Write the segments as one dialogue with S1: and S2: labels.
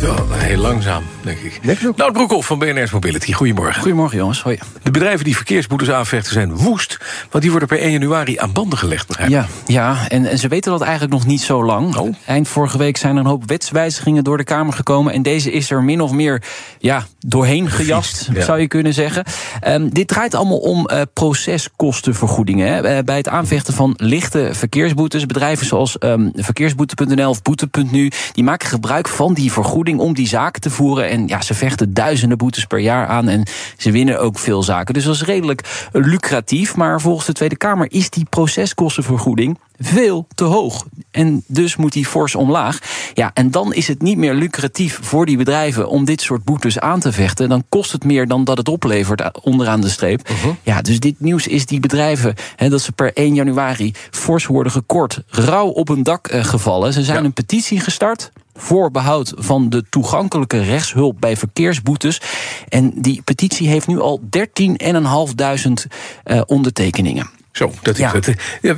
S1: Ja, heel langzaam, denk ik. Nou, Broekhoff van BNR's Mobility. Goedemorgen.
S2: Goedemorgen, jongens. Hoi.
S1: De bedrijven die verkeersboetes aanvechten zijn woest... want die worden per 1 januari aan banden gelegd, begrijp ik.
S2: Ja, ja en, en ze weten dat eigenlijk nog niet zo lang.
S1: Oh.
S2: Eind vorige week zijn er een hoop wetswijzigingen door de Kamer gekomen... en deze is er min of meer ja, doorheen gejast,
S1: ja.
S2: zou je kunnen zeggen. Ehm, dit draait allemaal om eh, proceskostenvergoedingen. Hè. Eh, bij het aanvechten van lichte verkeersboetes... bedrijven zoals ehm, verkeersboete.nl of boete.nu... die maken gebruik van die vergoeding om die zaken te voeren. En ja, ze vechten duizenden boetes per jaar aan en ze winnen ook veel zaken. Dus dat is redelijk lucratief. Maar volgens de Tweede Kamer is die proceskostenvergoeding veel te hoog. En dus moet die fors omlaag. Ja, en dan is het niet meer lucratief voor die bedrijven om dit soort boetes aan te vechten. Dan kost het meer dan dat het oplevert onderaan de streep. Ja, dus dit nieuws is die bedrijven hè, dat ze per 1 januari fors worden gekort, rauw op een dak eh, gevallen. Ze zijn
S1: Ja.
S2: een petitie gestart voor behoud van de toegankelijke rechtshulp bij verkeersboetes. En die petitie heeft nu al 13.500 eh ondertekeningen.
S1: Zo, dat is
S2: Ja.
S1: het.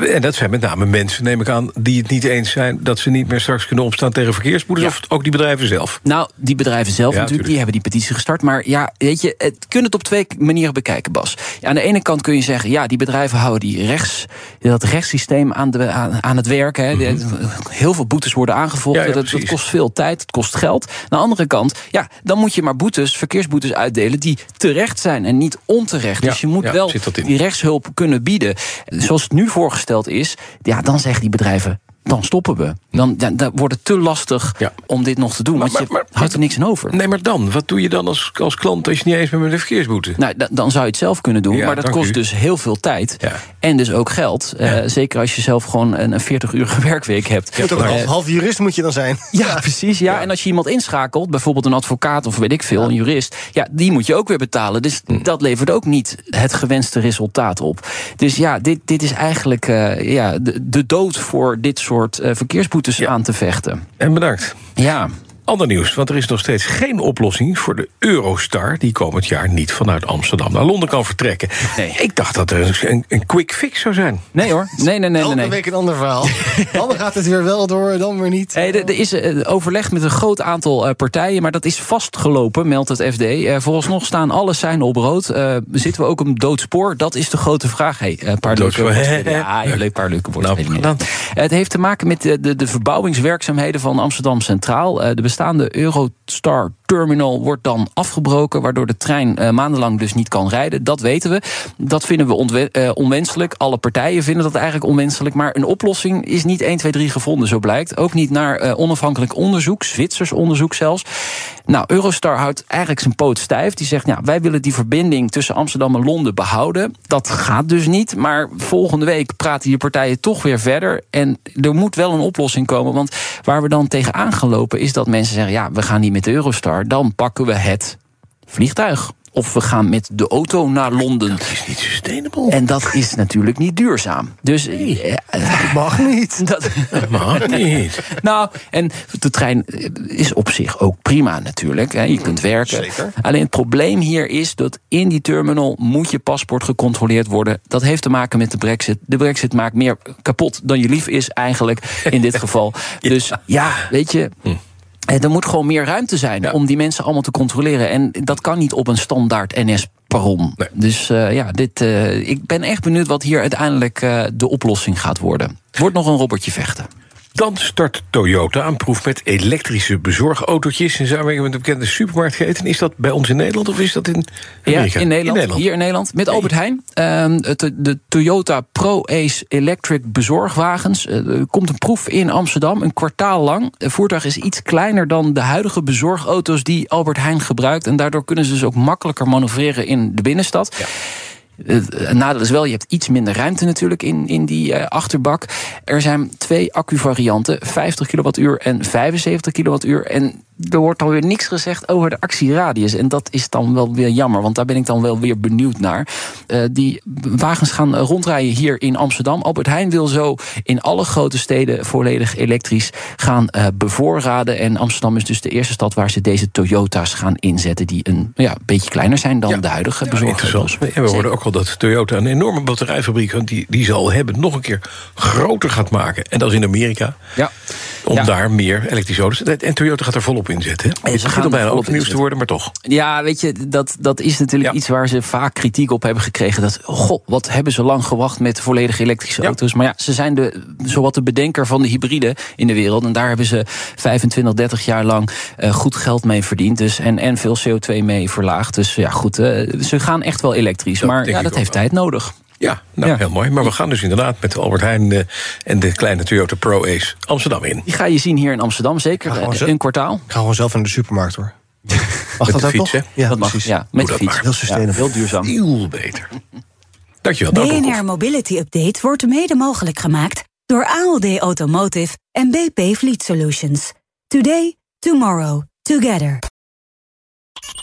S1: En dat zijn met name mensen, neem ik aan... die het niet eens zijn dat ze niet meer straks kunnen opstaan tegen verkeersboetes...
S2: Ja.
S1: of ook die bedrijven zelf.
S2: Nou, die bedrijven zelf
S1: Ja,
S2: natuurlijk,
S1: tuurlijk.
S2: die hebben die petitie gestart. Maar ja, weet je, het kunt het op twee manieren bekijken, Bas. Aan de ene kant kun je zeggen, ja, die bedrijven houden die rechts, dat rechtssysteem aan, de, aan, aan het werk. Hè. De- Heel veel boetes worden aangevochten.
S1: Mhm.
S2: Dat, dat kost veel tijd, het kost geld. Aan de andere kant, ja, dan moet je maar boetes, verkeersboetes uitdelen die terecht zijn en niet onterecht. Dus je moet wel die rechtshulp kunnen bieden. Zoals het nu voorgesteld is, ja, dan zeggen die bedrijven. Dan stoppen we. Dan, dan, dan wordt het te lastig
S1: Ja.
S2: om dit nog te doen.
S1: Maar-
S2: want je
S1: maar-
S2: houdt er niks aan over.
S1: Nee, maar dan? Wat doe je dan als, als klant als je niet eens bent met de verkeersboete?
S2: Nou, da- dan zou je het zelf kunnen doen.
S1: Ja,
S2: maar dat kost
S1: u.
S2: dus heel veel tijd.
S1: Ja.
S2: En dus ook geld. Eh, zeker als je zelf gewoon een 40-urige werkweek hebt.
S3: Moet ook een
S2: Eh,
S3: half, half jurist moet je dan zijn.
S2: ja, precies. Ja. En als je iemand inschakelt, bijvoorbeeld een advocaat of weet ik veel, een jurist, ja, die moet je ook weer betalen. Dus
S1: Hm.
S2: dat levert ook niet het gewenste resultaat op. Dus ja, dit, dit is eigenlijk eh, ja, de, de dood voor dit soort eh, verkeersboetes
S1: Ja.
S2: aan te vechten.
S1: En bedankt.
S2: Ja.
S1: Ander nieuws, want er is nog steeds geen oplossing voor de Eurostar... die komend jaar niet vanuit Amsterdam naar Londen kan vertrekken.
S2: Nee.
S1: Ik dacht dat er een, een quick fix zou zijn.
S2: Nee hoor. Nee, nee, nee, nee.
S3: Elke
S2: nee.
S3: week een ander verhaal. dan gaat het weer wel door, dan weer niet.
S2: Hey, er is eh, overleg met een groot aantal eh, partijen, maar dat is vastgelopen, meldt het FD. Eh, vooralsnog staan alle seinen op rood. Eh, zitten we ook een doodspoor? Dat is de grote vraag. Hey, een paar leuke. Ja, ja, leuk paar leuke.
S1: Nou,
S2: het heeft te maken met de, de, de verbouwingswerkzaamheden van Amsterdam Centraal. Eh, de bestaande Eurostar Terminal wordt dan afgebroken, waardoor de trein eh, maandenlang dus niet kan rijden. Dat weten we. Dat vinden we eh, onwenselijk. Alle partijen vinden dat eigenlijk onwenselijk. Maar een oplossing is niet 1, 2, 3 gevonden, zo blijkt. Ook niet naar eh, onafhankelijk onderzoek, Zwitsers onderzoek zelfs. Nou, Eurostar houdt eigenlijk zijn poot stijf. Die zegt, ja, wij willen die verbinding tussen Amsterdam en Londen behouden. Dat gaat dus niet. Maar volgende week praten die partijen toch weer verder. En er moet wel een oplossing komen. Want waar we dan tegenaan gelopen is dat mensen zeggen... ja, we gaan niet met de Dan pakken we het vliegtuig. Of we gaan met de auto naar Londen.
S1: Het is niet sustainable.
S2: En dat is natuurlijk niet duurzaam. Dus eh, eh,
S3: Mag niet.
S2: dat,
S1: Dat mag niet.
S2: nou, en de trein is op zich ook prima natuurlijk. Hè. Je kunt werken.
S3: Zeker.
S2: Alleen het probleem hier is dat in die terminal moet je paspoort gecontroleerd worden. Dat heeft te maken met de brexit. De brexit maakt meer kapot dan je lief is eigenlijk in dit geval. Dus ja, weet je... eh, Er moet gewoon meer ruimte zijn
S1: Ja.
S2: om die mensen allemaal te controleren. En dat kan niet op een standaard NS-perron.
S1: Nee.
S2: Dus eh, ja, dit, eh, ik ben echt benieuwd wat hier uiteindelijk eh, de oplossing gaat worden. Wordt nog een robbertje vechten.
S1: Dan start Toyota een proef met elektrische bezorgautootjes... in samenwerking met de bekende supermarktketen. Is dat bij ons in Nederland of is dat in Amerika?
S2: Ja, in Nederland, Hier in Nederland. Met Albert Heijn. Ehm, de Toyota Pro Ace Electric bezorgwagens. Eh, Er komt een proef in Amsterdam, een kwartaal lang. Het voertuig is iets kleiner dan de huidige bezorgauto's die Albert Heijn gebruikt. En daardoor kunnen ze dus ook makkelijker manoeuvreren in de binnenstad. Het nadeel is wel, je hebt iets minder ruimte natuurlijk in, in die eh, achterbak. Er zijn twee accuvarianten, 50 kilowattuur en 75 kilowattuur. En er wordt dan weer niks gezegd over de actieradius. En dat is dan wel weer jammer, want daar ben ik dan wel weer benieuwd naar. Uh, die wagens gaan rondrijden hier in Amsterdam. Albert Heijn wil zo in alle grote steden volledig elektrisch gaan uh, bevoorraden. En Amsterdam is dus de eerste stad waar ze deze Toyota's gaan inzetten, die een ja, beetje kleiner zijn dan
S1: Ja.
S2: de huidige
S1: Ja, interessant. En we hoorden ook al dat Toyota een enorme batterijfabriek... die, die ze al hebben, nog een keer groter gaat maken. En dat is in Amerika.
S2: Ja.
S1: Om
S2: Ja.
S1: daar meer elektrische auto's... En Toyota gaat er volop in zetten. hè? Het begint
S2: gaan
S1: al bijna ook nieuws te worden, maar toch.
S2: Ja, weet je, dat, dat is natuurlijk
S1: Ja.
S2: iets waar ze vaak kritiek op hebben gekregen. Dat, goh, wat hebben ze lang gewacht met volledig elektrische
S1: Ja.
S2: auto's. Maar ja, ze zijn de, zowat de bedenker van de hybride in de wereld. En daar hebben ze 25, 30 jaar lang eh, goed geld mee verdiend. Dus, en, en veel CO2 mee verlaagd. Dus ja, goed, eh, ze gaan echt wel elektrisch.
S1: Dat
S2: maar ja, dat heeft tijd nodig.
S1: Ja, nou,
S2: Ja.
S1: heel mooi. Maar we gaan dus inderdaad met Albert Heijn... eh, en de kleine Toyota Pro Ace Amsterdam in.
S2: Die ga je zien hier in Amsterdam, zeker eh, een kwartaal.
S3: Ik ga gewoon zelf naar de supermarkt hoor. Mag
S1: Met
S3: dat
S1: de
S3: ook
S1: fiets,
S3: nog?
S1: hè?
S3: Ja,
S2: dat mag, ja, met
S1: Doe
S2: de fiets.
S3: Heel sustainable.
S2: Ja, heel duurzaam.
S1: Veel beter. Dankjewel.
S4: BNR Mobility Update wordt mede mogelijk gemaakt door ALD Automotive en BP Fleet Solutions. Today, tomorrow, together.